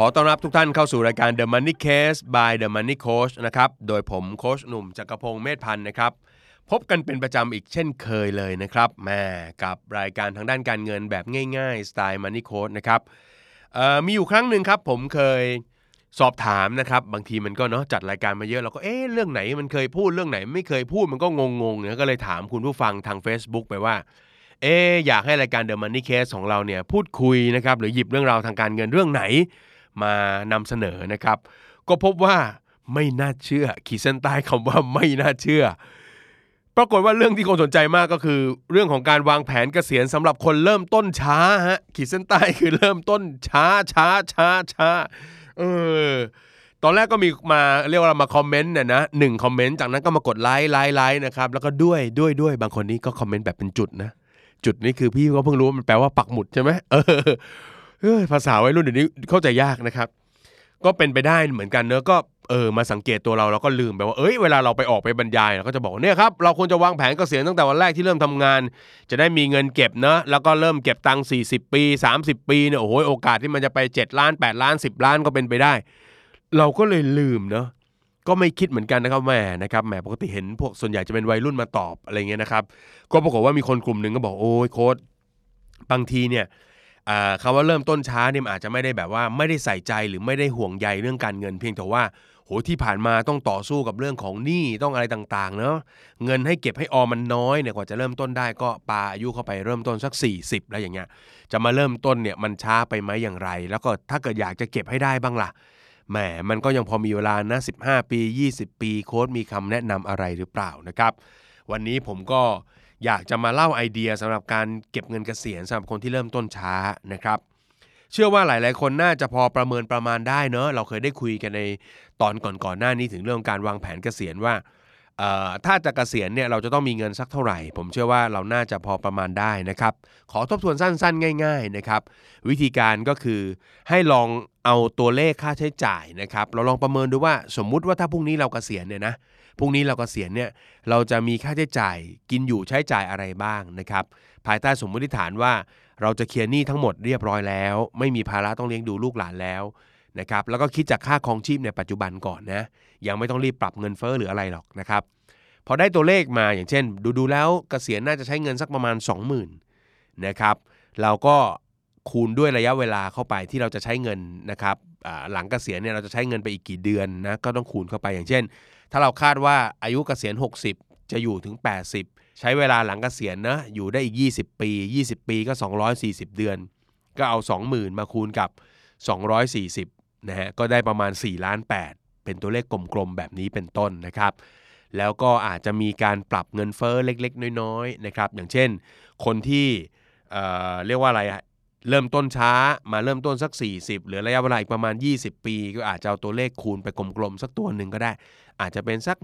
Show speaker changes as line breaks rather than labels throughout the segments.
ขอต้อนรับทุกท่านเข้าสู่รายการ The Money Case by The Money Coach นะครับ โดยผมโคชหนุ่มจักรพงศ์เมธพันธ์นะครับ พบกันเป็นประจำอีกเช่นเคยเลยนะครับแม่กับรายการทางด้านการเงินแบบง่ายๆ สไตล์ Money Coach นะครับมีอยู่ครั้งหนึ่งครับผมเคยสอบถามนะครับ บางทีมันก็เนาะจัดรายการมาเยอะเราก็เอ๊ะเรื่องไหนมันเคยพูดเรื่องไหน ไม่เคยพูดมันก็งงๆเนี่ยก็เลยถามคุณผู้ฟังทาง Facebook ไปว่าเอ๊อยากให้รายการ The Money Case ของเราเนี่ยพูดคุยนะครับหรือหยิบเรื่องราวทางการเงินเรื่องไหน มานำเสนอนะครับ ก็พบว่าไม่น่าเชื่อ ขีดเส้นใต้คำว่าไม่น่าเชื่อ ปรากฏว่าเรื่องที่คนสนใจมากก็คือ เรื่องของการวางแผนเกษียณสำหรับคนเริ่มต้นช้าฮะขีดเส้นใต้คือเริ่มต้นช้าช้าช้าช้าเออตอนแรกก็มีมาเรียกว่ามาคอมเมนต์เนี่ยนะหนึ่งคอมเมนต์จากนั้นก็มากดไลค์ไลค์ไลค์นะครับแล้วก็ด้วยด้วยด้วยบางคนนี้ก็คอมเมนต์แบบเป็นจุดนะ จุดนี้คือพี่ก็เพิ่งรู้ว่ามันแปลว่าปักหมุดใช่ไหมเออ ภาษาวัยรุ่นเดี๋ยวนี้เข้าใจยากนะครับ ก็เป็นไปได้เหมือนกันเนอะก็เออมาสังเกตตัวเราเราก็ลืมไปว่าเอ้ยเวลาเราไปออกไปบรรยายเราก็จะบอกเนี่ยครับเราควรจะวางแผนเกษียณตั้งแต่วันแรกที่เริ่มทำงาน จะได้มีเงินเก็บเนอะแล้วก็เริ่มเก็บตังค์40 ปี 30 ปีเนี่ยโอ้โหโอกาสที่มันจะไป 7 ล้าน 8 ล้าน 10 ล้านก็เป็นไปได้ เราก็เลยลืมเนอะก็ไม่คิดเหมือนกันนะครับแหมนะครับแหมปกติเห็นพวกส่วนใหญ่จะเป็นวัยรุ่นมาตอบอะไรเงี้ยนะครับ ก็ปรากฏว่ามีคนกลุ่มหนึ่งก็บอกโอ้ยโค้ดบางทีเนี่ย คำว่าเริ่มต้นช้าเนี่ยอาจจะไม่ได้แบบว่าไม่ได้ใส่ใจหรือไม่ได้ห่วงใยเรื่องการเงินเพียงแต่ว่าโหที่ผ่านมาต้องต่อสู้กับเรื่องของหนี้ต้องอะไรต่างๆเนาะเงินให้เก็บให้ออมมันน้อยเนี่ยกว่าจะเริ่มต้นได้ก็ปาอายุเข้าไปเริ่มต้นสัก 40 แล้วอย่างเงี้ยจะมาเริ่มต้นเนี่ยมันช้าไปไหมอย่างไร แล้วก็ถ้าเกิดอยากจะเก็บให้ได้บ้างล่ะแหมมันก็ยังพอมีเวลานะ15 ปี 20 ปีโค้ดมีคำแนะนำอะไรหรือเปล่านะครับ วันนี้ผมก็ อยากจะมาเล่าไอเดียสำหรับการเก็บเงินเกษียณสำหรับคนที่เริ่มต้นช้านะครับเชื่อว่าหลาย ๆ คนน่าจะพอประเมินประมาณได้เนอะเราเคยได้คุยกันในตอนก่อนๆหน้านี้ถึงเรื่องการวางแผนเกษียณว่า ถ้าจะเกษียณเนี่ยเราจะต้องมีเงินสักเท่าไหร่ ผมเชื่อว่าเราน่าจะพอประมาณได้นะครับ ขอทบทวนสั้นๆ ง่าย ๆนะครับ วิธีการก็คือให้ลองเอาตัวเลขค่าใช้จ่ายนะครับ เราลองประเมินดูว่าสมมุติว่าถ้าพรุ่งนี้เราเกษียณเนี่ยนะพรุ่งนี้เรากเกษียณเนี่ยเราจะมีค่าใช้จ่ายกินอยู่ใช้จ่ายอะไรบ้างนะครับ ภายใต้สมมติฐานว่าเราจะเคลียร์หนี้ทั้งหมดเรียบร้อยแล้ว ไม่มีภาระต้องเลี้ยงดูลูกหลานแล้ว นะครับแล้วก็คิดจากค่าครองชีพในปัจจุบันก่อนนะยังไม่ต้องรีบปรับเงินเฟ้อหรืออะไรหรอกนะครับพอได้ตัวเลขมาอย่างเช่น ดูดูแล้วเกษียณน่าจะใช้เงินสักประมาณ 20,000นะครับเราก็คูณด้วยระยะเวลาเข้าไปที่เราจะใช้เงินนะครับหลังเกษียณเนี่ยเราจะใช้เงินไปอีกกี่เดือนนะก็ต้องคูณเข้าไปอย่างเช่น ถ้าเราคาดว่าอายุเกษียณ 60 จะอยู่ถึง 80 ใช้เวลาหลังเกษียณนะอยู่ได้อีก 20 ปี 20 ปีก็ 240 เดือน ก็เอา 20,000 มาคูณกับ 240 นะฮะก็ได้ประมาณ 4 ล้าน 8 เป็นตัวเลขกลมๆ แบบนี้เป็นต้นนะครับ แล้วก็อาจจะมีการปรับเงินเฟ้อเล็กๆ น้อยๆนะครับอย่างเช่น คนที่เอ่อเรียกว่าอะไรเริ่มต้นช้ามาเริ่มต้นสัก 40หลือระยะเวลาอีกประมาณ 20 ปี ก็อาจจะเอาตัวเลขคูณไปกลมๆ สักตัวหนึ่งก็ได้ อาจจะเป็นสัก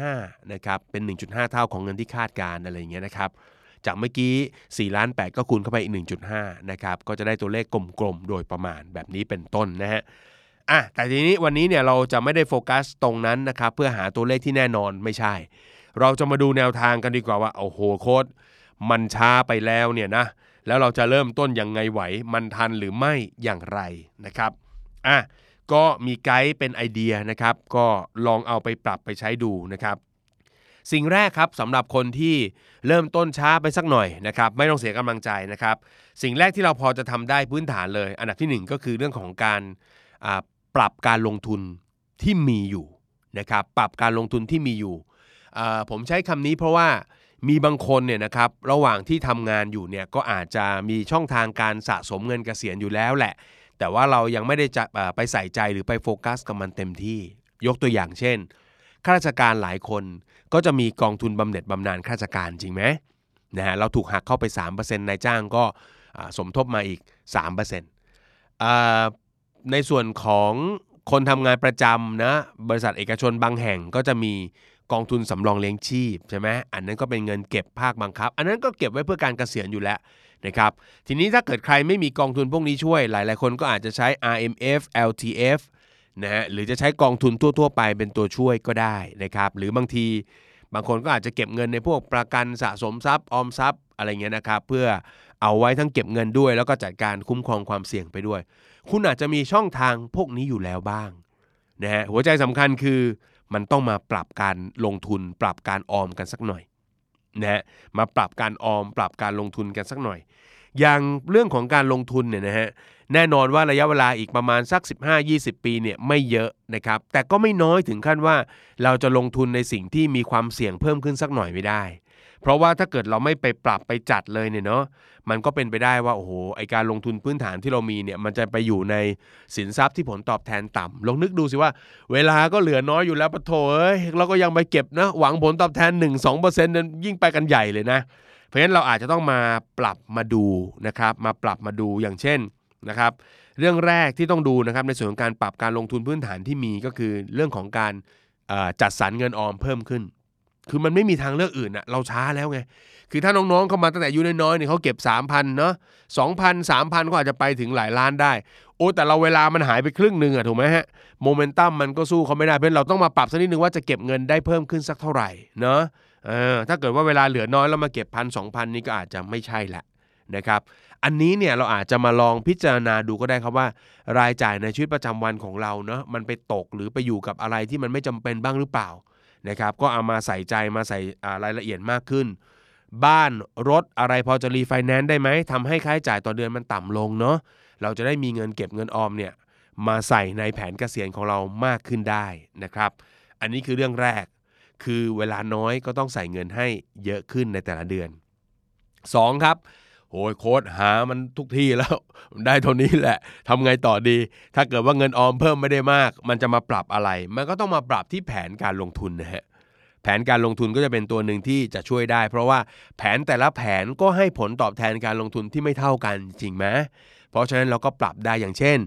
1.5นะครับเป็น 1.5 เท่าของเงินที่คาดการณ์อะไรอย่างเงี้ยนะครับจากเมื่อกี้4ล้าน8ก็คูณเข้าไปอีก 1.5นะครับก็จะได้ตัวเลขกลมๆ โดยประมาณแบบนี้เป็นต้นนะฮะ อะแต่ทีนี้วันนี้เนี่ยเราจะไม่ได้โฟกัสตรงนั้นนะครับเพื่อหาตัวเลขที่แน่นอนไม่ใช่ เราจะมาดูแนวทางกันดีกว่าว่าโอ้โหโค้ดมันช้าไปแล้วเนี่ยนะแล้วเราจะเริ่มต้นยังไงไหว มันทันหรือไม่อย่างไรนะครับอะก็มีไกด์เป็นไอเดียนะครับ ก็ลองเอาไปปรับไปใช้ดูนะครับ สิ่งแรกครับสำหรับคนที่เริ่มต้นช้าไปสักหน่อยนะครับ ไม่ต้องเสียกำลังใจนะครับ สิ่งแรกที่เราพอจะทำได้พื้นฐานเลย อันดับที่หนึ่งก็คือเรื่องของการ ปรับการลงทุนที่มีอยู่นะครับปรับการลงทุนที่มีอยู่ ผมใช้คำนี้เพราะว่ามีบางคนเนี่ยนะครับระหว่างที่ทำงานอยู่เนี่ยก็อาจจะมีช่องทางการสะสมเงินเกษียณอยู่แล้วแหละ แต่ว่าเรายังไม่ได้จะไปใส่ใจหรือไปโฟกัสกับมันเต็มที่ ยกตัวอย่างเช่นข้าราชการหลายคนก็จะมีกองทุนบำเหน็จบำนาญข้าราชการจริงไหมนะฮะเราถูกหักเข้าไป 3%นายจ้างก็สมทบมาอีก3%อ่า ในส่วนของคนทำงานประจำนะบริษัทเอกชนบางแห่งก็จะมีกองทุนสำรองเลี้ยงชีพใช่ไหมอันนั้นก็เป็นเงินเก็บภาคบังคับ อันนั้นก็เก็บไว้เพื่อการเกษียณอยู่แล้วนะครับทีนี้ถ้าเกิดใครไม่มีกองทุนพวกนี้ช่วย หลาย ๆ คนก็อาจจะใช้ RMF LTF นะฮะหรือจะใช้กองทุนทั่ว ๆ ไปเป็นตัวช่วยก็ได้นะครับหรือบางทีบางคนก็อาจจะเก็บเงินในพวกประกันสะสมทรัพย์ออมทรัพย์อะไรเงี้ยนะครับเพื่อเอาไว้ทั้งเก็บเงินด้วย แล้วก็จัดการคุ้มครองความเสี่ยงไปด้วย คุณอาจจะมีช่องทางพวกนี้อยู่แล้วบ้างนะฮะหัวใจสำคัญคือมันต้องมาปรับการลงทุน ปรับการออมกันสักหน่อยนะฮะมาปรับการออม ปรับการลงทุนกันสักหน่อย อย่างเรื่องของการลงทุนเนี่ยนะฮะแน่นอนว่าระยะเวลาอีกประมาณสัก 15-20 ปีเนี่ยไม่เยอะนะครับ แต่ก็ไม่น้อยถึงขั้นว่าเราจะลงทุนในสิ่งที่มีความเสี่ยงเพิ่มขึ้นสักหน่อยไม่ได้ เพราะว่าถ้าเกิดเราไม่ไปปรับไปจัดเลยเนี่ยเนาะมันก็เป็นไปได้ว่าโอ้โหไอการลงทุนพื้นฐานที่เรามีเนี่ยมันจะไปอยู่ในสินทรัพย์ที่ผลตอบแทนต่ำลองนึกดูสิว่า เวลาก็เหลือน้อยอยู่แล้วปะโถเอ้ยเราก็ยังไปเก็บนะหวังผลตอบแทน 1-2%นั้นยิ่งไปกันใหญ่เลยนะ เพราะฉะนั้นเราอาจจะต้องมาปรับมาดูนะครับมาปรับมาดูอย่างเช่นนะครับเรื่องแรกที่ต้องดูนะครับในส่วนของการปรับการลงทุนพื้นฐานที่มีก็คือเรื่องของการจัดสรรเงินออมเพิ่มขึ้น คือมันไม่มีทางเลือกอื่นอะเราช้าแล้วไง คือถ้าน้องๆเข้ามาตั้งแต่อายุน้อยๆเนี่ยเขาเก็บ 3,000เนาะ2,000 3,000ก็อาจจะไปถึงหลายล้านได้ โอ้แต่เราเวลามันหายไปครึ่งหนึ่งอะถูกไหมฮะโมเมนตัมมันก็สู้เขาไม่ได้ เพราะเราต้องมาปรับสักนิดนึงว่าจะเก็บเงินได้เพิ่มขึ้นสักเท่าไหร่เนาะเออถ้าเกิดว่าเวลาเหลือน้อยแล้วมาเก็บพันสองพันนี่ก็อาจจะไม่ใช่แหละนะครับ อันนี้เนี่ยเราอาจจะมาลองพิจารณาดูก็ได้ครับว่า รายจ่ายในชีวิตประจำวันของเราเนาะมันไปตกหรือไปอยู่กับอะไรที่มันไม่จำเป็นบ้างหรือเปล่า นะครับก็เอามาใส่ใจมาใส่รายละเอียดมากขึ้น บ้านรถอะไรพอจะรีไฟแนนซ์ได้ไหมทำให้ค่าใช้จ่ายต่อเดือนมันต่ำลงเนาะเราจะได้มีเงินเก็บเงินออมเนี่ยมาใส่ในแผนเกษียณของเรามากขึ้นได้นะครับ อันนี้คือเรื่องแรก คือเวลาน้อยก็ต้องใส่เงินให้เยอะขึ้นในแต่ละเดือน 2 ครับ โอ้ยโค้ดหามันทุกที่แล้วได้เท่านี้แหละทำไงต่อดี ถ้าเกิดว่าเงินออมเพิ่มไม่ได้มาก มันจะมาปรับอะไร มันก็ต้องมาปรับที่แผนการลงทุนนะฮะแผนการลงทุนก็จะเป็นตัวหนึ่งที่จะช่วยได้ เพราะว่าแผนแต่ละแผนก็ให้ผลตอบแทนการลงทุนที่ไม่เท่ากันจริงไหมเพราะฉะนั้นเราก็ปรับได้อย่างเช่น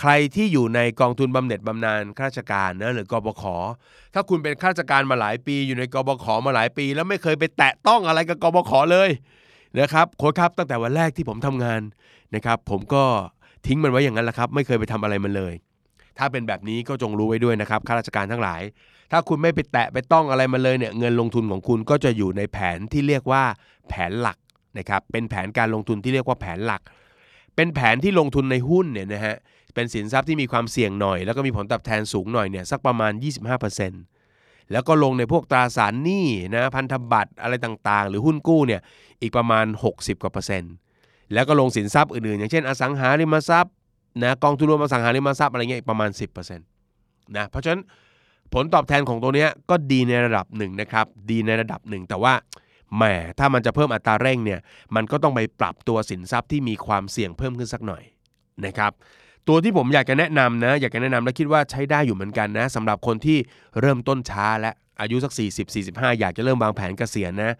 ใครที่อยู่ในกองทุนบำเหน็จบำนาญข้าราชการนะหรือกบขถ้าคุณเป็นข้าราชการมาหลายปี อยู่ในกบขมาหลายปี แล้วไม่เคยไปแตะต้องอะไรกับกบขเลย นะครับโค้ชครับตั้งแต่วันแรกที่ผมทำงานนะครับผมก็ทิ้งมันไว้อย่างนั้นแหละครับ ไม่เคยไปทำอะไรมันเลย ถ้าเป็นแบบนี้ก็จงรู้ไว้ด้วยนะครับข้าราชการทั้งหลาย ถ้าคุณไม่ไปแตะไปต้องอะไรมาเลยเนี่ยเงินลงทุนของคุณก็จะอยู่ในแผนที่เรียกว่าแผนหลักนะครับเป็นแผนการลงทุนที่เรียกว่าแผนหลัก เป็นแผนที่ลงทุนในหุ้นเนี่ยนะฮะเป็นสินทรัพย์ที่มีความเสี่ยงหน่อย แล้วก็มีผลตอบแทนสูงหน่อยเนี่ยสักประมาณ 25% แล้วก็ลงในพวกตราสารหนี้นะพันธบัตรอะไรต่างๆ หรือหุ้นกู้เนี่ยอีกประมาณ 60กว่าเปอร์เซ็นต์แล้วก็ลงสินทรัพย์อื่นๆ อย่างเช่น อสังหาริมทรัพย์นะกองทุนรวมอสังหาริมทรัพย์อะไรเงี้ยอีกประมาณ 10%นะเพราะฉะนั้นผลตอบแทนของตัวนี้ก็ดีในระดับหนึ่งนะครับดีในระดับหนึ่งแต่ว่าแหมถ้ามันจะเพิ่มอัตราเร่งเนี่ยมันก็ต้องไปปรับตัวสินทรัพย์ที่มีความเสี่ยงเพิ่มขึ้นสักหน่อยนะครับ ตัวที่ผมอยากจะแนะนำนะ อยากจะแนะนำและคิดว่าใช้ได้อยู่เหมือนกันนะสำหรับคนที่เริ่มต้นช้าและอายุสัก 40-45 อยากจะเริ่มวางแผนเกษียณนะ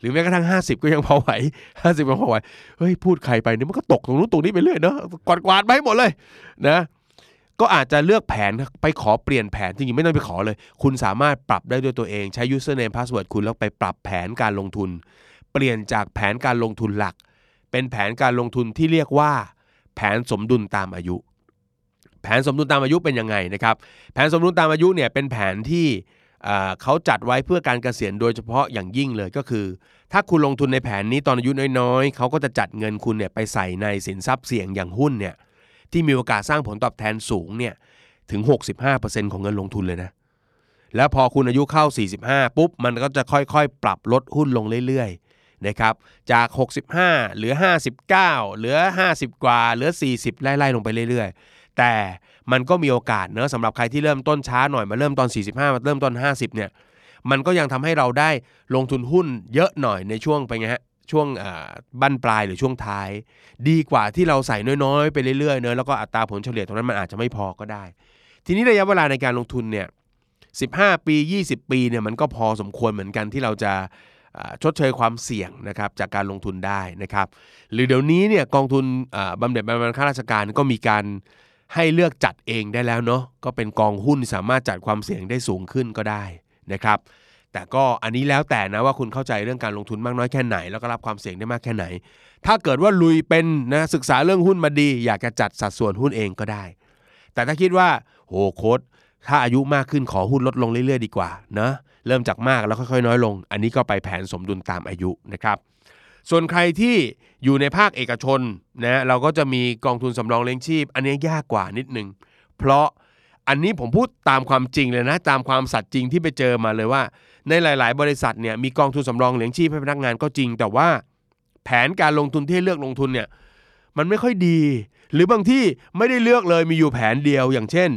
หรือแม้กระทั่ง 50 ก็ยังพอไหว 50ก็พอไหวเฮ้ยพูดใครไปเนี่ยมันก็ตกตรงนู้นตรงนี้ไปเรื่อยเนาะกวาดกวาดไปหมดเลยนะก็อาจจะเลือกแผนไปขอเปลี่ยนแผนจริงๆไม่ต้องไปขอเลย คุณสามารถปรับได้ด้วยตัวเองใช้ username password คุณแล้วไปปรับแผนการลงทุน เปลี่ยนจากแผนการลงทุนหลัก เป็นแผนการลงทุนที่เรียกว่า แผนสมดุลตามอายุ แผนสมดุลตามอายุเป็นยังไงนะครับ แผนสมดุลตามอายุเนี่ยเป็นแผนที่เขาจัดไว้เพื่อการเกษียณโดยเฉพาะอย่างยิ่งเลยก็คือ ถ้าคุณลงทุนในแผนนี้ตอนอายุน้อยๆ เขาก็จะจัดเงินคุณเนี่ยไปใส่ในสินทรัพย์เสี่ยงอย่างหุ้นเนี่ยที่มีโอกาสสร้างผลตอบแทนสูงเนี่ยถึง 65%ของเงินลงทุนเลยนะ แล้วพอคุณอายุเข้า 45 ปุ๊บ มันก็จะค่อยๆ ปรับลดหุ้นลงเรื่อยๆนะครับจาก 65 เหลือ 59 เหลือ 50 กว่า เหลือ 40 ไล่ๆลงไปเรื่อยๆ แต่มันก็มีโอกาสเนอะสำหรับใครที่เริ่มต้นช้าหน่อยมาเริ่มตอน 45 มาเริ่มตอน 50 เนี่ย มันก็ยังทำให้เราได้ลงทุนหุ้นเยอะหน่อยในช่วงไปไงฮะช่วงบั้นปลายหรือช่วงท้าย ดีกว่าที่เราใส่น้อยๆ ไปเรื่อยๆเนอะแล้วก็อัตราผลเฉลี่ยตรงนั้นมันอาจจะไม่พอก็ได้ ทีนี้ระยะเวลาในการลงทุนเนี่ย15 ปี 20 ปีเนี่ยมันก็พอสมควรเหมือนกันที่เราจะชดเชยความเสี่ยงนะครับจากการลงทุนได้นะครับ หรือเดี๋ยวนี้เนี่ยกองทุนบำเหน็จบำนาญข้าราชการก็มีการ ให้เลือกจัดเองได้แล้วเนาะก็เป็นกองหุ้นสามารถจัดความเสี่ยงได้สูงขึ้นก็ได้นะครับ แต่ก็อันนี้แล้วแต่นะว่าคุณเข้าใจเรื่องการลงทุนมากน้อยแค่ไหน แล้วก็รับความเสี่ยงได้มากแค่ไหน ถ้าเกิดว่าลุยเป็นนะศึกษาเรื่องหุ้นมาดี อยากจะจัดสัดส่วนหุ้นเองก็ได้ แต่ถ้าคิดว่าโหโค้ดถ้าอายุมากขึ้นขอหุ้นลดลงเรื่อยๆ ดีกว่านะเริ่มจากมากแล้วค่อยๆน้อยลง อันนี้ก็ไปแผนสมดุลตามอายุนะครับ ส่วนใครที่อยู่ในภาคเอกชนนะเราก็จะมีกองทุนสำรองเลี้ยงชีพ อันนี้ยากกว่านิดนึง เพราะอันนี้ผมพูดตามความจริงเลยนะ ตามความสัตย์จริงที่ไปเจอมาเลยว่า ในหลาย ๆ บริษัทเนี่ยมีกองทุนสำรองเลี้ยงชีพให้พนักงานก็จริง แต่ว่าแผนการลงทุนที่เลือกลงทุนเนี่ยมันไม่ค่อยดี หรือบางที่ไม่ได้เลือกเลยมีอยู่แผนเดียว อย่างเช่น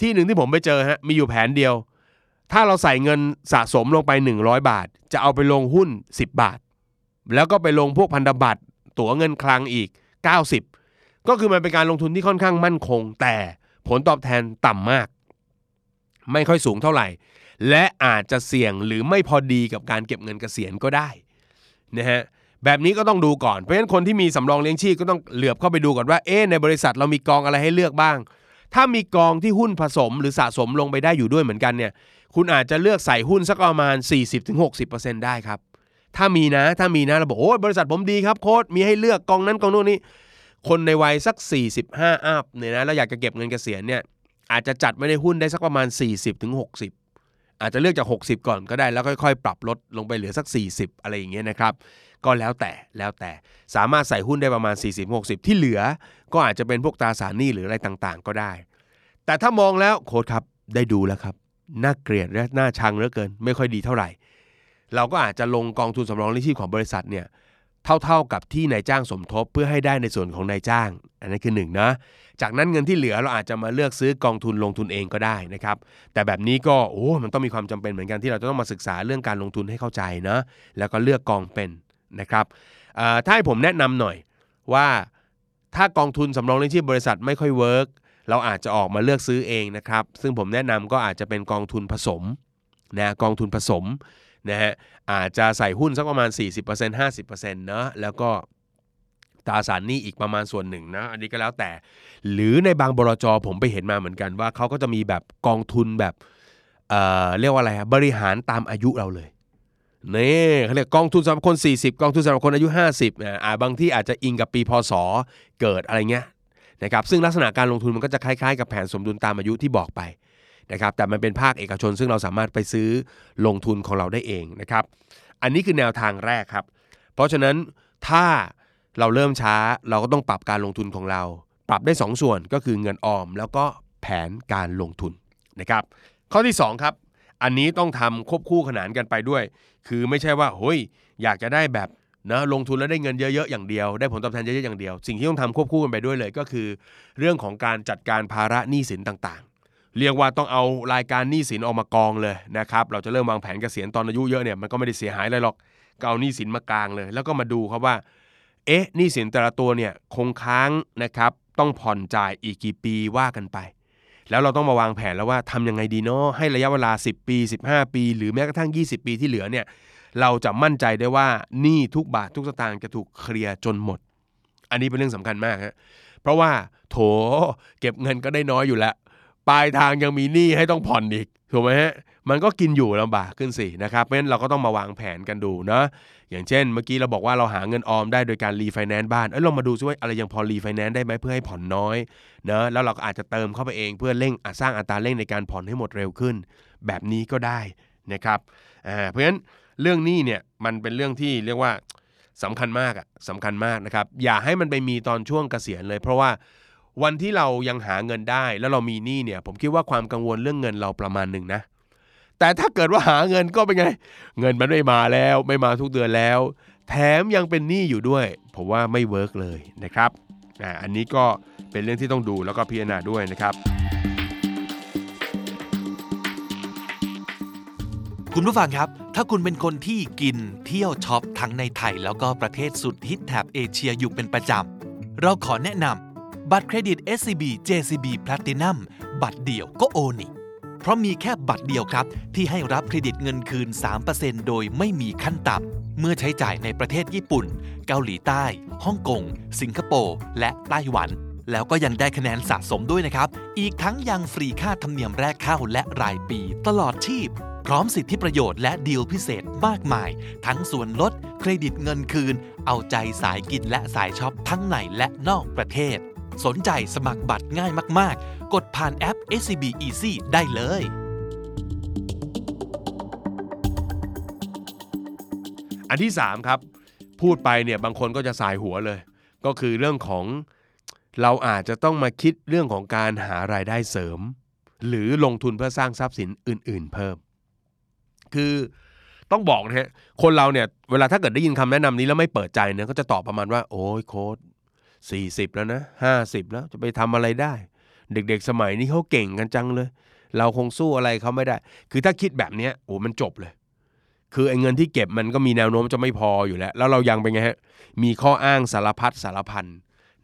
ที่หนึ่งที่ผมไปเจอฮะมีอยู่แผนเดียว ถ้าเราใส่เงินสะสมลงไป 100 บาท จะเอาไปลงหุ้น 10 บาท แล้วก็ไปลงพวกพันธบัตรตั๋วเงินคลังอีก 90 ก็คือมันเป็นการลงทุนที่ค่อนข้างมั่นคง แต่ผลตอบแทนต่ำมาก ไม่ค่อยสูงเท่าไหร่ และอาจจะเสี่ยงหรือไม่พอดีกับการเก็บเงินเกษียณก็ได้นะฮะแบบนี้ก็ต้องดูก่อน เพราะฉะนั้นคนที่มีสำรองเลี้ยงชีพก็ต้องเหลือบเข้าไปดูก่อนว่า เอ๊ในบริษัทเรามีกองอะไรให้เลือกบ้าง ถ้ามีกองที่หุ้นผสมหรือสะสมลงไปได้อยู่ด้วยเหมือนกันเนี่ย คุณอาจจะเลือกใส่หุ้นสักประมาณ 40-60%ได้ครับ ถ้ามีนะถ้ามีนะเราบอกโอ้ยบริษัทผมดีครับโค้ดมีให้เลือกกองนั้นกองโน้นนี่คนในวัยสัก 45อัพเนี่ยนะแล้วอยากจะเก็บเงินเกษียณเนี่ยอาจจะจัดไม่ได้หุ้นได้สักประมาณ 40-60 อาจจะเลือกจาก 60 ก่อนก็ได้แล้วค่อยๆ ปรับลดลงไปเหลือสัก 40 อะไรอย่างเงี้ยนะครับก็แล้วแต่แล้วแต่สามารถใส่หุ้นได้ประมาณ 40-60 ที่เหลือ ก็อาจจะเป็นพวกตราสารหนี้หรืออะไรต่างๆ ก็ได้ แต่ถ้ามองแล้วโค้ดครับได้ดูแล้วครับน่าเกลียดและน่าชังเหลือเกิน ไม่ค่อยดีเท่าไหร่ เราก็อาจจะลงกองทุนสำรองเลี้ยงชีพของบริษัทเนี่ยเท่าๆกับที่นายจ้างสมทบเพื่อให้ได้ในส่วนของนายจ้าง อันนั้นคือหนึ่งนะจากนั้นเงินที่เหลือเราอาจจะมาเลือกซื้อกองทุนลงทุนเองก็ได้นะครับแต่แบบนี้ก็โอ้มันต้องมีความจำเป็นเหมือนกันที่เราจะต้องมาศึกษาเรื่องการลงทุนให้เข้าใจนะแล้วก็เลือกกองเป็นนะครับถ้าให้ผมแนะนำหน่อยว่าถ้ากองทุนสำรองเลี้ยงชีพบริษัทไม่ค่อย workเราอาจจะออกมาเลือกซื้อเองนะครับซึ่งผมแนะนำก็อาจจะเป็นกองทุนผสมนะกองทุนผสม นะฮะอาจจะใส่หุ้นสักประมาณ 40% 50%เนะแล้วก็ตราสารหนี้อีกประมาณส่วนหนึ่งนะอันนี้ก็แล้วแต่ หรือในบางบลจผมไปเห็นมาเหมือนกันว่าเขาก็จะมีแบบกองทุนแบบเอ่อเรียกว่าอะไรครับริหารตามอายุเราเลยนี่เขาเรียกกองทุนสำหรับคน 40 กองทุนสำหรับคนอายุ 50อ่าบางที่อาจจะอิงกับปีพศเกิดอะไรเงี้ยนะครับซึ่งลักษณะการลงทุนมันก็จะคล้ายๆ กับแผนสมดุลตามอายุที่บอกไป นะครับแต่มันเป็นภาคเอกชน ซึ่งเราสามารถไปซื้อลงทุนของเราได้เองนะครับอันนี้คือแนวทางแรกครับ เพราะฉะนั้นถ้าเราเริ่มช้าเราก็ต้องปรับการลงทุนของเรา ปรับได้ 2สส่วนก็คือเงินออม แล้วก็แผนการลงทุนนะครับข้อที่ 2 ครับ อันนี้ต้องทำควบคู่ขนานกันไปด้วย คือไม่ใช่ว่าเฮ้ยอยากจะได้แบบนะลงทุนแล้วได้เงินเยอะๆอย่างเดียว ได้ผลตอบแทนเยอะๆอย่างเดียว สิ่งที่ต้องทำควบคู่กันไปด้วยเลย ก็คือ เรื่องของการจัดการภาระหนี้สินต่างๆ เรียกว่าต้องเอารายการหนี้สินออกมากองเลยนะครับเราจะเริ่มวางแผนเกษียณตอนอายุเยอะเนี่ยมันก็ไม่ได้เสียหายอะไรหรอกก็เอาหนี้สินมากางเลย แล้วก็มาดูครับว่าเอ๊ะหนี้สินแต่ละตัวเนี่ยคงค้างนะครับต้องผ่อนจ่ายอีกกี่ปีว่ากันไป แล้วเราต้องมาวางแผนแล้วว่าทำยังไงดีเนาะให้ระยะเวลา 10 ปี 15 ปี หรือแม้กระทั่ง 20 ปีที่เหลือเนี่ยเราจะมั่นใจได้ว่าหนี้ทุกบาททุกสตางค์จะถูกเคลียร์จนหมด อันนี้เป็นเรื่องสำคัญมากฮะเพราะว่าโถเก็บเงินก็ได้น้อยอยู่แล้ว ปลายทางยังมีหนี้ให้ต้องผ่อนอีกถูกไหมฮะมันก็กินอยู่ลำบากขึ้นสินะครับเพราะฉะนั้นเราก็ต้องมาวางแผนกันดูนะอย่างเช่น เมื่อกี้เราบอกว่าเราหาเงินออมได้โดยการรีไฟแนนซ์บ้านเอ้ยลองมาดูซิว่าอะไรยังพอรีไฟแนนซ์ได้ไหมเพื่อให้ผ่อนน้อยเนะแล้วเราก็อาจจะเติมเข้าไปเองเพื่อเร่งสร้างอัตราเร่งในการผ่อนให้หมดเร็วขึ้น แบบนี้ก็ได้นะครับเพราะฉะนั้นเรื่องนี้เนี่ยมันเป็นเรื่องที่เรียกว่าสำคัญมากอะสำคัญมากนะครับอย่าให้มันไปมีตอนช่วงเกษียณเลย เพราะว่า วันที่เรายังหาเงินได้แล้วเรามีหนี้เนี่ย ผมคิดว่าความกังวลเรื่องเงินเราประมาณหนึ่งนะ แต่ถ้าเกิดว่าหาเงินก็เป็นไง เงินมันไม่มาแล้วไม่มาทุกเดือนแล้ว แถมยังเป็นหนี้อยู่ด้วย ผมว่าไม่เวิร์กเลยนะครับอ่าอันนี้ก็เป็นเรื่องที่ต้องดูแล้วก็พิจารณาด้วยนะครับ
คุณผู้ฟังครับ ถ้าคุณเป็นคนที่กินเที่ยวช็อปทั้งในไทย แล้วก็ประเทศสุดฮิตแถบเอเชียอยู่เป็นประจำ เราขอแนะนำ บัตรเครดิต SCB JCB Platinum บัตรเดียวก็ only เพราะมีแค่บัตรเดียวครับ ที่ให้รับเครดิตเงินคืน 3%โดยไม่มีขั้นต่ำเมื่อใช้จ่ายในประเทศญี่ปุ่น เกาหลีใต้ ฮ่องกง สิงคโปร์ และไต้หวัน แล้วก็ยังได้คะแนนสะสมด้วยนะครับ อีกทั้งยังฟรีค่าธรรมเนียมแรกเข้าและรายปีตลอดชีพพร้อมสิทธิประโยชน์และดีลพิเศษมากมาย ทั้งส่วนลด เครดิตเงินคืน เอาใจสายกินและสายช็อปทั้งในและนอกประเทศ สนใจสมัครบัตรง่ายมาก ๆ กดผ่านแอป SCB Easy ได้เลย
อันที่ 3 ครับ พูดไปเนี่ยบางคนก็จะสายหัวเลย ก็คือเรื่องของเราอาจจะต้องมาคิดเรื่องของการหารายได้เสริม หรือลงทุนเพื่อสร้างทรัพย์สินอื่น ๆ เพิ่ม คือต้องบอกนะฮะคนเราเนี่ยเวลาถ้าเกิดได้ยินคำแนะนำนี้แล้วไม่เปิดใจเนี่ยก็จะตอบประมาณว่า โอ้ยโค้ด สี่สิบแล้วนะห้าสิบแล้วจะไปทำอะไรได้ เด็กๆ สมัยนี้เขาเก่งกันจังเลย เราคงสู้อะไรเขาไม่ได้ คือถ้าคิดแบบเนี้ยโอ้มันจบเลย คือไอ้เงินที่เก็บมันก็มีแนวโน้มจะไม่พออยู่แล้ว แล้วเรายังเป็นไงฮะมีข้ออ้างสารพัดสารพัน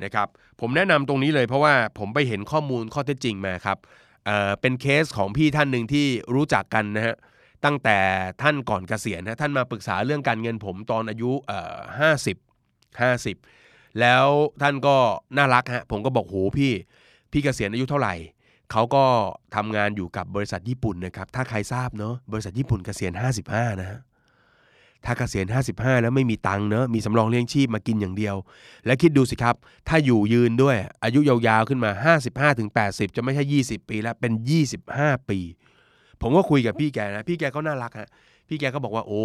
นะครับผมแนะนำตรงนี้เลยเพราะว่าผมไปเห็นข้อมูลข้อเท็จจริงมาครับเเป็นเคสของพี่ท่านหนึ่งที่รู้จักกันนะฮะตั้งแต่ท่านก่อนเกษียณนะท่านมาปรึกษาเรื่องการเงินผมตอนอายุห้าสิบห้าสิบ แล้วท่านก็น่ารักฮะผมก็บอกโหพี่พี่เกษียณอายุเท่าไหร่เขาก็ทำงานอยู่กับบริษัทญี่ปุ่นนะครับถ้าใครทราบเนาะบริษัทญี่ปุ่นเกษียณ 55 นะฮะถ้าเกษียณ 55 แล้วไม่มีตังค์เนอะมีสำรองเลี้ยงชีพมากินอย่างเดียว และคิดดูสิครับ ถ้าอยู่ยืนด้วยอายุยาวๆขึ้นมา 55ถึง80 จะไม่ใช่ 20 ปีแล้วเป็น 25 ปี ผมก็คุยกับพี่แกนะ พี่แกก็น่ารักฮะพี่แกก็บอกว่าโอ้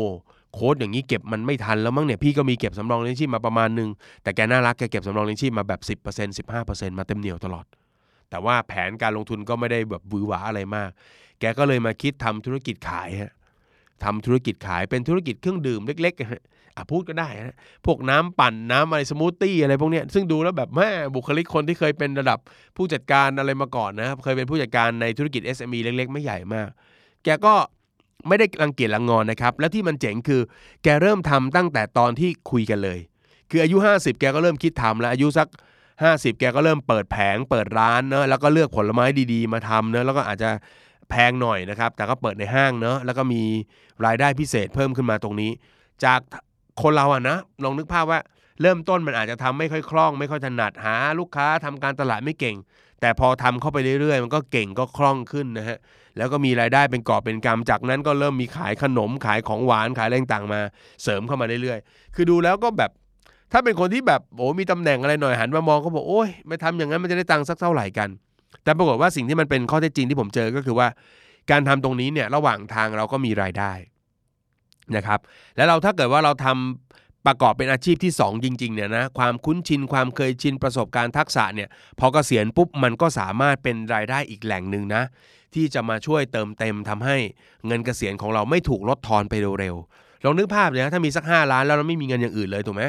โค้ดอย่างนี้เก็บมันไม่ทันแล้วมั้งเนี่ยพี่ก็มีเก็บสำรองเลี้ยงชีพมาประมาณนึง แต่แกน่ารักแกเก็บสำรองเลี้ยงชีพมาแบบ 10% 15%มาเต็มเหนียวตลอด แต่ว่าแผนการลงทุนก็ไม่ได้แบบหวือหวาอะไรมาก แกก็เลยมาคิดทำธุรกิจขายฮะทำธุรกิจขายเป็นธุรกิจเครื่องดื่มเล็กๆฮะอะพูดก็ได้ฮะพวกน้ำปั่นน้ำอะไรสมูทตี้อะไรพวกเนี้ยซึ่งดูแล้วแบบแหมบุคลิกคนที่เคยเป็นระดับผู้จัดการอะไรมาก่อนนะครับเคยเป็นผู้จัดการในธุรกิจ SME เล็ก ๆ ไม่ใหญ่มาก แกก็ ไม่ได้รังเกียจรังงอนนะครับ แล้วที่มันเจ๋งคือ แกเริ่มทำตั้งแต่ตอนที่คุยกันเลย คืออายุ 50 แกก็เริ่มคิดทำแล้วอายุสัก 50 แกก็เริ่มเปิดแผงเปิดร้านเนอะแล้วก็เลือกผลไม้ดีๆ มาทำเนอะแล้วก็อาจจะแพงหน่อยนะครับ แต่ก็เปิดในห้างเนอะแล้วก็มีรายได้พิเศษเพิ่มขึ้นมาตรงนี้ จากคนเราอะนะลองนึกภาพว่าเริ่มต้นมันอาจจะทำไม่ค่อยคล่อง ไม่ค่อยถนัดหาลูกค้าทำการตลาดไม่เก่ง แต่พอทำเข้าไปเรื่อยๆ มันก็เก่งก็คล่องขึ้นนะฮะ แล้วก็มีรายได้เป็นกอบเป็นกำจากนั้นก็เริ่มมีขายขนมขายของหวานขายอะไรต่างมา เสริมเข้ามาเรื่อยๆ คือดูแล้วก็แบบถ้าเป็นคนที่แบบโอ้มีตำแหน่งอะไรหน่อยหันมามองก็บอกโอ้ยไม่ทำอย่างนั้นมันจะได้ตังค์สักเท่าไหร่กัน แต่ปรากฏว่าสิ่งที่มันเป็นข้อเท็จจริงที่ผมเจอก็คือว่า การทำตรงนี้เนี่ยระหว่างทางเราก็มีรายได้นะครับ แล้วเราถ้าเกิดว่าเราทำประกอบเป็นอาชีพที่ 2 จริงๆเนี่ยนะความคุ้นชินความเคยชินประสบการณ์ทักษะเนี่ยพอเกษียณปุ๊บมันก็สามารถเป็นรายได้อีกแหล่งหนึ่งนะ ที่จะมาช่วยเติมเต็มทำให้เงินเกษียณของเราไม่ถูกลดทอนไปเร็วๆลองนึกภาพเลยนะถ้ามีสัก 5 ล้านแล้วเราไม่มีเงินอย่างอื่นเลยถูกไหม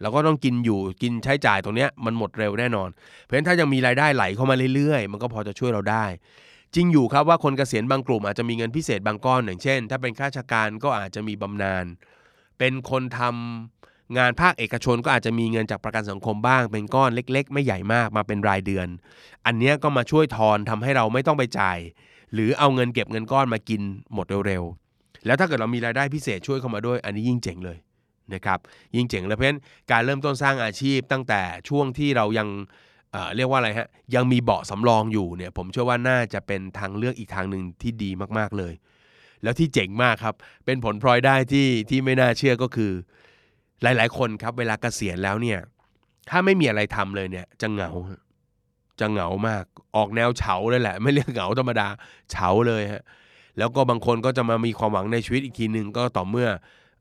เราก็ต้องกินอยู่กินใช้จ่ายตรงเนี้ยมันหมดเร็วแน่นอน เพราะฉะนั้นถ้ายังมีรายได้ไหลเข้ามาเรื่อยๆ มันก็พอจะช่วยเราได้ จริงอยู่ครับว่าคนเกษียณบางกลุ่มอาจจะมีเงินพิเศษบางก้อนอย่างเช่น ถ้าเป็นข้าราชการก็อาจจะมีบำนาญเป็นคนทำ งานภาคเอกชนก็อาจจะมีเงินจากประกันสังคมบ้าง เป็นก้อนเล็ก ๆ ไม่ใหญ่มากมาเป็นรายเดือน อันนี้ก็มาช่วยทอนทำให้เราไม่ต้องไปจ่าย หรือเอาเงินเก็บเงินก้อนมากินหมดเร็วๆแล้วถ้าเกิดเรามีรายได้พิเศษช่วยเข้ามาด้วย อันนี้ยิ่งเจ๋งเลยนะครับยิ่งเจ๋งเลยเพราะฉะนั้นการเริ่มต้นสร้างอาชีพตั้งแต่ช่วงที่เรายังเเรียกว่าอะไรฮะยังมีเบาะสำรองอยู่เนี่ยผมเชื่อว่าน่าจะเป็นทางเลือกอีกทางหนึ่งที่ดีมากๆเลย แล้วที่เจ๋งมากครับเป็นผลพลอยได้ที่ที่ไม่น่าเชื่อก็คือ หลาย ๆ คนครับ เวลาเกษียณแล้วเนี่ย ถ้าไม่มีอะไรทำเลยเนี่ย จะเหงา จะเหงามาก ออกแนวเฉาเลยแหละ ไม่เรียกเหงาธรรมดา เฉาเลยฮะ แล้วก็บางคนก็จะมามีความหวังในชีวิตอีกทีหนึ่งก็ต่อเมื่อ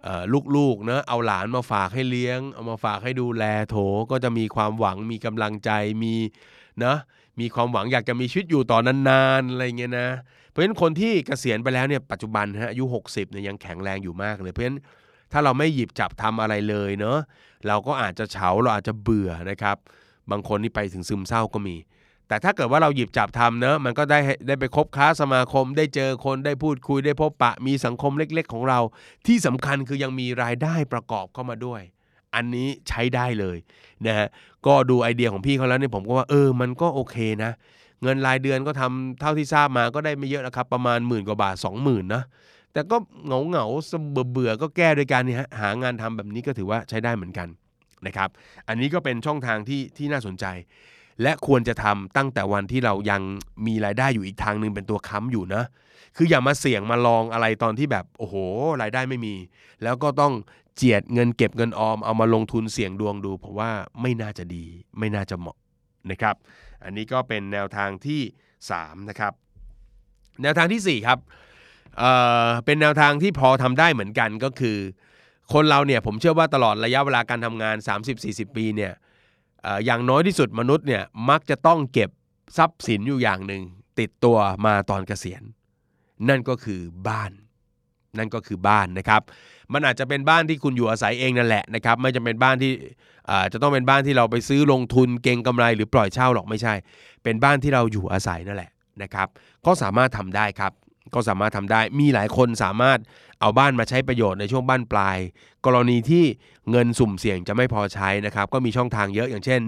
ออลูกๆเนะเอาหลานมาฝากให้เลี้ยง เอามาฝากให้ดูแลโถก็จะมีความหวังมีกำลังใจมีนะมีความหวังอยากจะมีชีวิตอยู่ต่อนานๆอะไรเงี้ยนะ เพราะฉะนั้นคนที่เกษียณไปแล้วเนี่ยปัจจุบันฮะอายุ 60เนี่ยยังแข็งแรงอยู่มากเลยเพราะฉะนั้น ถ้าเราไม่หยิบจับทำอะไรเลยเนาะเราก็อาจจะเฉาเราอาจจะเบื่อนะครับ บางคนนี่ไปถึงซึมเศร้าก็มี แต่ถ้าเกิดว่าเราหยิบจับทำเนอะมันก็ได้ได้ไปคบค้าสมาคม ได้เจอคนได้พูดคุยได้พบปะ มีสังคมเล็ก ๆ ของเรา ที่สำคัญคือยังมีรายได้ประกอบเข้ามาด้วย อันนี้ใช้ได้เลยนะฮะก็ดูไอเดียของพี่เขาแล้วเนี่ยผมก็ว่าเออมันก็โอเคนะ เงินรายเดือนก็ทำเท่าที่ทราบมาก็ได้ไม่เยอะนะครับประมาณหมื่นกว่าบาท 20,000นะ แต่ก็เหงาเหงาเบื่อเบื่อก็แก้โดยการหางานทำแบบนี้ก็ถือว่าใช้ได้เหมือนกันนะครับ อันนี้ก็เป็นช่องทางที่ที่น่าสนใจ และควรจะทำตั้งแต่วันที่เรายังมีรายได้อยู่อีกทางหนึ่งเป็นตัวค้ำอยู่นะคืออย่ามาเสี่ยงมาลองอะไรตอนที่แบบโอ้โห รายได้ไม่มี แล้วก็ต้องเจียดเงินเก็บเงินออมเอามาลงทุนเสี่ยงดวงดู เพราะว่าไม่น่าจะดี ไม่น่าจะเหมาะนะครับ อันนี้ก็เป็นแนวทางที่3นะครับแนวทางทีสี่4ครับ เอ่อเป็นแนวทางที่พอทำได้เหมือนกันก็คือ คนเราเนี่ยผมเชื่อว่าตลอดระยะเวลาการทำงาน 30-40 ปีเนี่ยอย่างน้อยที่สุดมนุษย์เนี่ยมักจะต้องเก็บทรัพย์สินอยู่อย่างหนึ่งติดตัวมาตอนเกษียณ นั่นก็คือบ้าน นั่นก็คือบ้านนะครับ มันอาจจะเป็นบ้านที่คุณอยู่อาศัยเองนั่นแหละนะครับ ไม่จำเป็นบ้านที่จะต้องเป็นบ้านที่เราไปซื้อลงทุนเก็งกำไรหรือปล่อยเช่าหรอกไม่ใช่ เป็นบ้านที่เราอยู่อาศัยนั่นแหละนะครับ ก็สามารถทำได้ครับ ก็สามารถทำได้ มีหลายคนสามารถเอาบ้านมาใช้ประโยชน์ในช่วงบ้านปลาย กรณีที่เงินสุ่มเสี่ยงจะไม่พอใช้นะครับ ก็มีช่องทางเยอะอย่างเช่น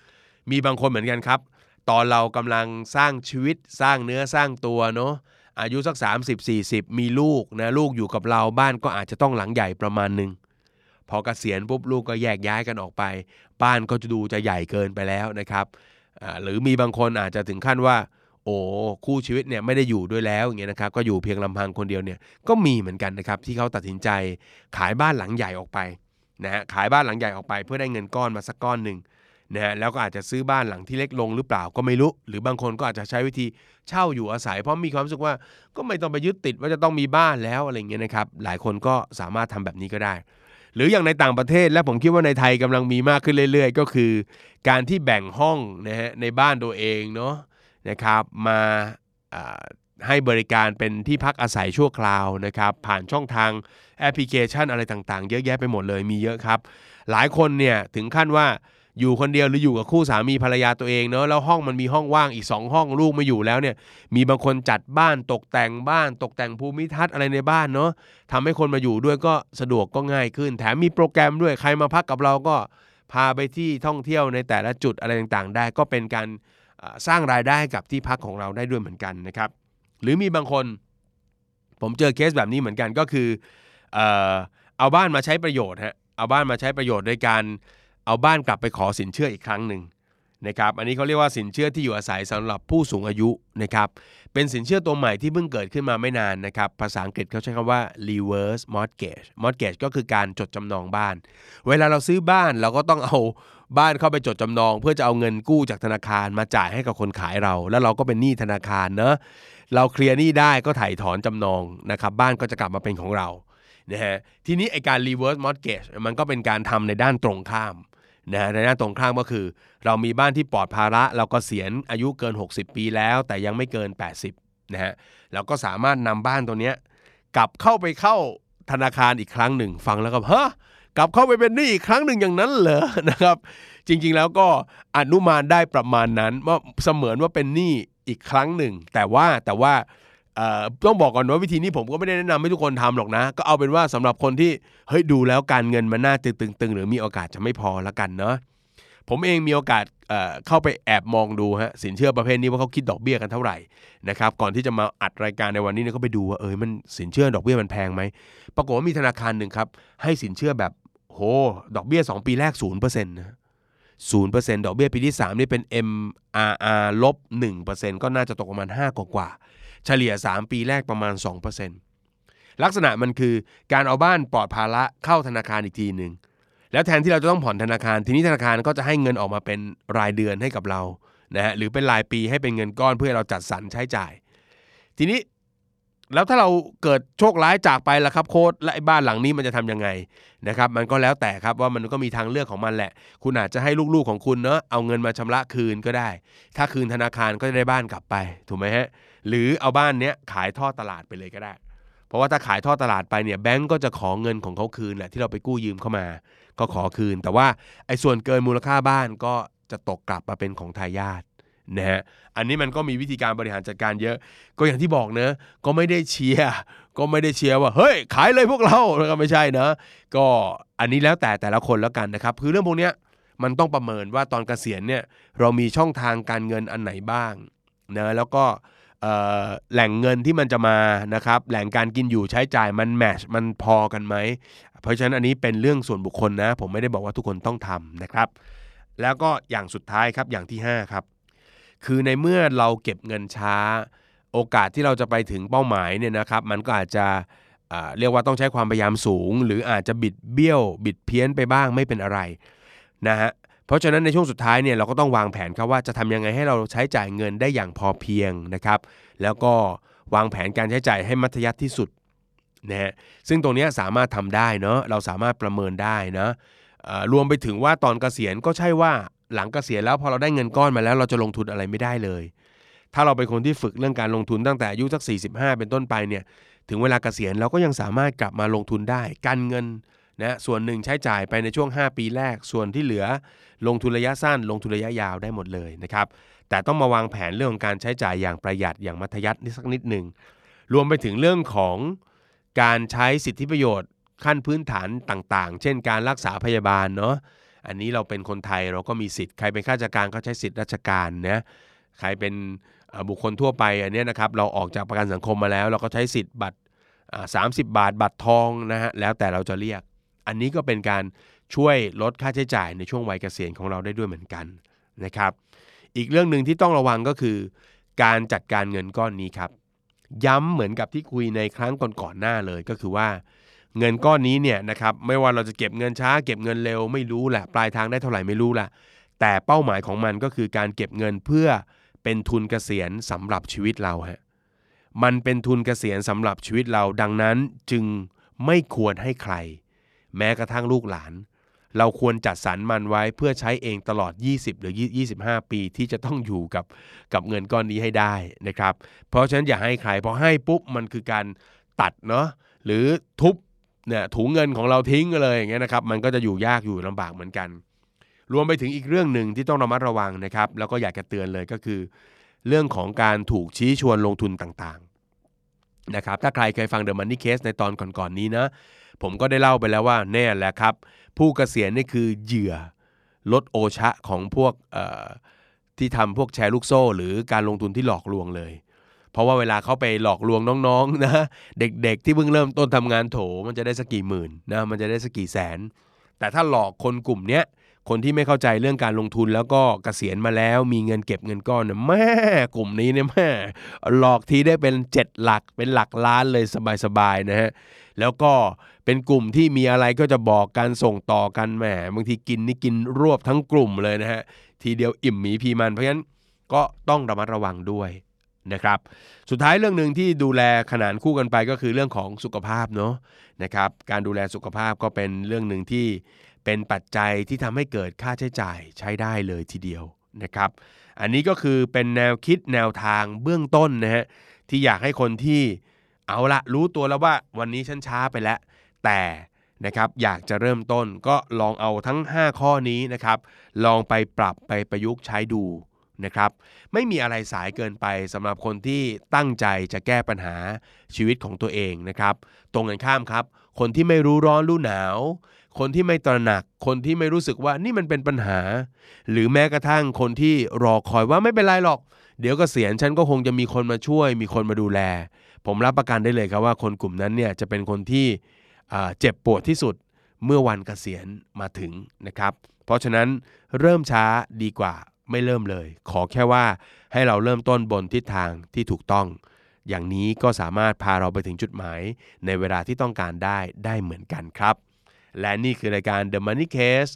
1. มีบางคนเหมือนกันครับ ตอนเรากำลังสร้างชีวิตสร้างเนื้อสร้างตัวเนาะอายุสัก 30 40 มีลูกนะลูกอยู่กับเราบ้านก็อาจจะต้องหลังใหญ่ประมาณหนึ่งพอเกษียณปุ๊บลูกก็แยกย้ายกันออกไป บ้านก็จะดูจะใหญ่เกินไปแล้วนะครับหรือมีบางคนอาจจะถึงขั้นว่า โอ้คู่ชีวิตเนี่ยไม่ได้อยู่ด้วยแล้วอย่างเงี้ยนะครับก็อยู่เพียงลำพังคนเดียวเนี่ยก็มีเหมือนกันนะครับที่เขาตัดสินใจขายบ้านหลังใหญ่ออกไปนะฮะขายบ้านหลังใหญ่ออกไป เพื่อได้เงินก้อนมาสักก้อนหนึ่งนะฮะแล้วก็อาจจะซื้อบ้านหลังที่เล็กลงหรือเปล่าก็ไม่รู้ หรือบางคนก็อาจจะใช้วิธีเช่าอยู่อาศัย เพราะมีความรู้สึกว่าก็ไม่ต้องไปยึดติดว่าจะต้องมีบ้านแล้วอะไรเงี้ยนะครับหลายคนก็สามารถทำแบบนี้ก็ได้ หรืออย่างในต่างประเทศและผมคิดว่าในไทยกำลังมีมากขึ้นเรื่อย ๆ ก็คือ การที่แบ่งห้องนะฮะในบ้านตัวเองเนาะ นะครับมาให้บริการเป็นที่พักอาศัยชั่วคราวนะครับผ่านช่องทางแอปพลิเคชันอะไรต่างๆ เยอะแยะไปหมดเลยมีเยอะครับ หลายคนเนี่ยถึงขั้นว่าอยู่คนเดียวหรืออยู่กับคู่สามีภรรยาตัวเองเนาะแล้วห้องมันมีห้องว่างอีก 2 ห้องลูกไม่อยู่แล้วเนี่ยมีบางคนจัดบ้านตกแต่งบ้าน ตกแต่งภูมิทัศน์อะไรในบ้านเนาะทำให้คนมาอยู่ด้วยก็สะดวกก็ง่ายขึ้น แถมมีโปรแกรมด้วยใครมาพักกับเราก็พาไปที่ท่องเที่ยวในแต่ละจุดอะไรต่างๆ ได้ก็เป็นการ สร้างรายได้ให้กับที่พักของเราได้ด้วยเหมือนกันนะครับ หรือมีบางคน ผมเจอเคสแบบนี้เหมือนกันก็คือเออเอาบ้านมาใช้ประโยชน์ฮะเอาบ้านมาใช้ประโยชน์โดยการเอาบ้านกลับไปขอสินเชื่ออีกครั้งหนึ่งนะครับ อันนี้เขาเรียกว่าสินเชื่อที่อยู่อาศัยสำหรับผู้สูงอายุนะครับ เป็นสินเชื่อตัวใหม่ที่เพิ่งเกิดขึ้นมาไม่นานนะครับ ภาษาอังกฤษเขาใช้คำว่า reverse mortgage mortgage ก็คือการจดจำนองบ้าน เวลาเราซื้อบ้านเราก็ต้องเอาบ้านเข้าไปจดจำนอง เพื่อจะเอาเงินกู้จากธนาคารมาจ่ายให้กับคนขายเรา แล้วเราก็เป็นหนี้ธนาคารเนอะเราเคลียร์หนี้ได้ก็ถ่ายถอนจำนองนะครับบ้านก็จะกลับมาเป็นของเรานะฮะทีนี้ไอการ reverse mortgage มันก็เป็นการทำในด้านตรงข้าม นะฮะในด้าตรงข้ามก็คือ เรามีบ้านที่ปลอดภาระเราก็เสียณอายุเกิน 60 ปีแล้ว แต่ยังไม่เกิน 80นะฮะเราก็สามารถนำบ้านตัวเนี้ยกลับเข้าไปเข้าธนาคารอีกครั้งหนึ่งฟังแล้วก็ฮะกลับเข้าไปเป็นหนี้อีกครั้งหนึ่งอย่างนั้นเหรอนะครับ จริงๆแล้วก็อนุมานได้ประมาณนั้นว่าเสมือนว่าเป็นหนี้อีกครั้งหนึ่ง แต่ว่าแต่ว่า ต้องบอกก่อนว่าวิธีนี้ผมก็ไม่ได้แนะนำให้ทุกคนทำหรอกนะ ก็เอาเป็นว่าสำหรับคนที่เฮ้ยดูแล้วการเงินมันน่าตึงๆหรือมีโอกาสจะไม่พอละกันเนาะผมเองมีโอกาสเเข้าไปแอบมองดูฮะสินเชื่อประเภทนี้ว่าเขาคิดดอกเบี้ยกันเท่าไหร่นะครับก่อนที่จะมาอัดรายการในวันนี้เนี่ยก็ไปดูว่าเออมันสินเชื่อดอกเบี้ยมันแพงไหมปรากฏว่ามีธนาคารหนึ่งครับให้สินเชื่อแบบโหดอกเบี้ย 2 ปีแรก0%นะ0%ดอกเบี้ยปีที่ 3 นี่เป็น MRR ลบ1%ก็น่าจะตกประมาณ5กว่ากว่า เฉลี่ย 3 ปีแรกประมาณ 2%ลักษณะมันคือการเอาบ้านปลอดภาระเข้าธนาคารอีกทีหนึ่งแล้วแทนที่เราจะต้องผ่อนธนาคาร ทีนี้ธนาคารก็จะให้เงินออกมาเป็นรายเดือนให้กับเรานะฮะหรือเป็นรายปีให้เป็นเงินก้อนเพื่อเราจัดสรรใช้จ่าย ทีนี้แล้วถ้าเราเกิดโชคร้ายจากไปล่ะครับโค้ดและไอ้บ้านหลังนี้มันจะทำยังไงนะครับมันก็แล้วแต่ครับว่ามันก็มีทางเลือกของมันแหละ คุณอาจจะให้ลูกๆของคุณเนาะเอาเงินมาชำระคืนก็ได้ ถ้าคืนธนาคารก็จะได้บ้านกลับไปถูกไหมฮะ หรือเอาบ้านเนี้ยขายท่อตลาดไปเลยก็ได้ เพราะว่าถ้าขายท่อตลาดไปเนี่ยแบงก์ก็จะขอเงินของเขาคืนแหละที่เราไปกู้ยืมเข้ามาก็ขอคืน แต่ว่าไอ้ส่วนเกินมูลค่าบ้านก็จะตกกลับมาเป็นของทายาทนะฮะอันนี้มันก็มีวิธีการบริหารจัดการเยอะ ก็อย่างที่บอกเนอะก็ไม่ได้เชียร์ก็ไม่ได้เชียร์ว่าเฮ้ยขายเลยพวกเราแล้วก็ไม่ใช่นะก็อันนี้แล้วแต่แต่ละคนแล้วกันนะครับคือเรื่องพวกเนี้ยมันต้องประเมินว่าตอนเกษียณเนี่ยเรามีช่องทางการเงินอันไหนบ้างนะแล้วก็ แหล่งเงินที่มันจะมานะครับแหล่งการกินอยู่ใช้จ่ายมันแมชมันพอกันไหม เพราะฉะนั้นอันนี้เป็นเรื่องส่วนบุคคลนะ ผมไม่ได้บอกว่าทุกคนต้องทำนะครับ แล้วก็อย่างสุดท้ายครับอย่างที่ 5 ครับ คือในเมื่อเราเก็บเงินช้า โอกาสที่เราจะไปถึงเป้าหมายเนี่ยนะครับมันก็อาจจะเรียกว่าต้องใช้ความพยายามสูง หรืออาจจะบิดเบี้ยว บิดเพี้ยนไปบ้างไม่เป็นอะไรนะฮะ ราะฉะนั้นในช่วงสุดท้ายเนี่ยเราก็ต้องวางแผนครับว่าจะทำยังไงให้เราใช้จ่ายเงินได้อย่างพอเพียงนะครับ แล้วก็วางแผนการใช้จ่ายให้มัธยัสถ์ที่สุดนะฮะซึ่งตรงนี้สามารถทำได้เนาะเราสามารถประเมินได้นะเอ่อรวมไปถึงว่าตอนเกษียณก็ใช่ว่าหลังเกษียณแล้วพอเราได้เงินก้อนมาแล้วเราจะลงทุนอะไรไม่ได้เลย ถ้าเราเป็นคนที่ฝึกเรื่องการลงทุนตั้งแต่อายุสัก 45 เป็นต้นไปเนี่ยถึงเวลาเกษียณเราก็ยังสามารถกลับมาลงทุนได้ การเงิน นะส่วนหนึ่งใช้จ่ายไปในช่วง 5 ปีแรก ส่วนที่เหลือลงทุนระยะสั้น ลงทุนระยะยาวได้หมดเลยนะครับ แต่ต้องมาวางแผนเรื่องของการใช้จ่ายอย่างประหยัดอย่างมัธยัสถ์นิดสักนิดหนึ่ง รวมไปถึงเรื่องของการใช้สิทธิประโยชน์ ขั้นพื้นฐานต่างๆ เช่น การรักษาพยาบาลเนาะ อันนี้เราเป็นคนไทยเราก็มีสิทธิ์ ใครเป็นข้าราชการก็ใช้สิทธิราชการนะ ใครเป็นบุคคลทั่วไปอันนี้นะครับ เราออกจากประกันสังคมมาแล้ว เราก็ใช้สิทธิ์บัตรสามสิบบาท บัตรทองนะฮะ แล้วแต่เราจะเรียก อันนี้ก็เป็นการช่วยลดค่าใช้จ่ายในช่วงวัยเกษียณของเราได้ด้วยเหมือนกันนะครับ อีกเรื่องหนึ่งที่ต้องระวังก็คือ การจัดการเงินก้อนนี้ครับ ย้ำเหมือนกับที่คุยในครั้งก่อนๆหน้าเลยก็คือว่า เงินก้อนนี้เนี่ยนะครับไม่ว่าเราจะเก็บเงินช้า เก็บเงินเร็วไม่รู้แหละปลายทางได้เท่าไหร่ไม่รู้แหละแต่เป้าหมายของมันก็คือการเก็บเงินเพื่อเป็นทุนเกษียณสำหรับชีวิตเราฮะมันเป็นทุนเกษียณสำหรับชีวิตเราดังนั้นจึงไม่ควรให้ใคร แม้กระทั่งลูกหลาน เราควรจัดสรรมันไว้เพื่อใช้เองตลอด 20 หรือ 25 ปีที่จะต้องอยู่กับกับเงินก้อนนี้ให้ได้นะครับ เพราะฉะนั้นอย่าให้ใครพอให้ปุ๊บมันคือการตัดเนาะหรือทุบเนี่ยถุงเงินของเราทิ้งเลยอย่างเงี้ยนะครับมันก็จะอยู่ยากอยู่ลำบากเหมือนกัน รวมไปถึงอีกเรื่องหนึ่งที่ต้องระมัดระวังนะครับ แล้วก็อยากจะเตือนเลยก็คือ เรื่องของการถูกชี้ชวนลงทุนต่าง นะครับถ้าใครเคยฟัง The Money Case ในตอนก่อนๆนี้นะ ผมก็ได้เล่าไปแล้วว่าแน่แหละครับ ผู้เกษียณนี่คือเหยื่อลดโอชะของพวกที่ทำพวกแชร์ลูกโซ่ หรือการลงทุนที่หลอกลวงเลย เพราะว่าเวลาเขาไปหลอกลวงน้องๆนะเด็กๆที่เพิ่งเริ่มต้นทำงานโถมันจะได้สักกี่หมื่นนะมันจะได้สักกี่แสน แต่ถ้าหลอกคนกลุ่มเนี้ย คนที่ไม่เข้าใจเรื่องการลงทุนแล้วก็เกษียณมาแล้วมีเงินเก็บเงินก้อนเนี่ยแม่กลุ่มนี้เนี่ยแม่หลอกทีได้เป็นเจ็ดหลักเป็นหลักล้านเลยสบายๆนะฮะแล้วก็เป็นกลุ่มที่มีอะไรก็จะบอกการส่งต่อกันแหมบางทีกินนี่กินรวบทั้งกลุ่มเลยนะฮะทีเดียวอิ่มหมีพีมันเพราะฉะนั้นก็ต้องระมัดระวังด้วยนะครับสุดท้ายเรื่องหนึ่งที่ดูแลขนานคู่กันไปก็คือเรื่องของสุขภาพเนาะนะครับการดูแลสุขภาพก็เป็นเรื่องหนึ่งที่ เป็นปัจจัยที่ทำให้เกิดค่าใช้จ่ายใช้ได้เลยทีเดียวนะครับ อันนี้ก็คือเป็นแนวคิดแนวทางเบื้องต้นนะฮะที่อยากให้คนที่เอาละรู้ตัวแล้วว่าวันนี้ฉันช้าไปแล้ว แต่นะครับอยากจะเริ่มต้นก็ลองเอาทั้ง 5 ข้อนี้นะครับ ลองไปปรับไปประยุกต์ใช้ดูนะครับ ไม่มีอะไรสายเกินไปสำหรับคนที่ตั้งใจจะแก้ปัญหาชีวิตของตัวเองนะครับ ตรงกันข้ามครับ คนที่ไม่รู้ร้อนรู้หนาว คนที่ไม่ตระหนัก คนที่ไม่รู้สึกว่านี่มันเป็นปัญหา หรือแม้กระทั่งคนที่รอคอยว่าไม่เป็นไรหรอก เดี๋ยวกเกษียณฉันก็คงจะมีคนมาช่วย มีคนมาดูแล ผมรับประกันได้เลยครับว่าคนกลุ่มนั้นเนี่ยจะเป็นคนที่เจ็บปวดที่สุดเมื่อวันเกษียณมาถึงนะครับ เพราะฉะนั้นเริ่มช้าดีกว่าไม่เริ่มเลย ขอแค่ว่าให้เราเริ่มต้นบนทิศทางที่ถูกต้อง อย่างนี้ก็สามารถพาเราไปถึงจุดหมายในเวลาที่ต้องการได้ได้เหมือนกันครับ และนี่คือรายการ The Money Case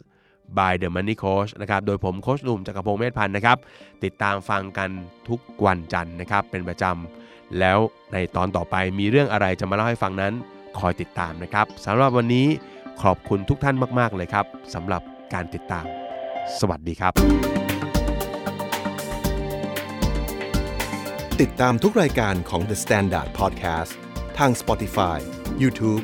by The Money Coach นะครับ โดยผมโคชหนุ่มจักรพงศ์เมธพันธ์นะครับ ติดตามฟังกันทุกวันจันทร์นะครับ เป็นประจำ แล้วในตอนต่อไปมีเรื่องอะไรจะมาเล่าให้ฟังนั้น คอยติดตามนะครับสำหรับวันนี้ขอบคุณทุกท่านมาก ๆ เลยครับสำหรับการติดตาม สวัสดีครับ
ติดตามทุกรายการของ The Standard Podcast ทาง Spotify, YouTube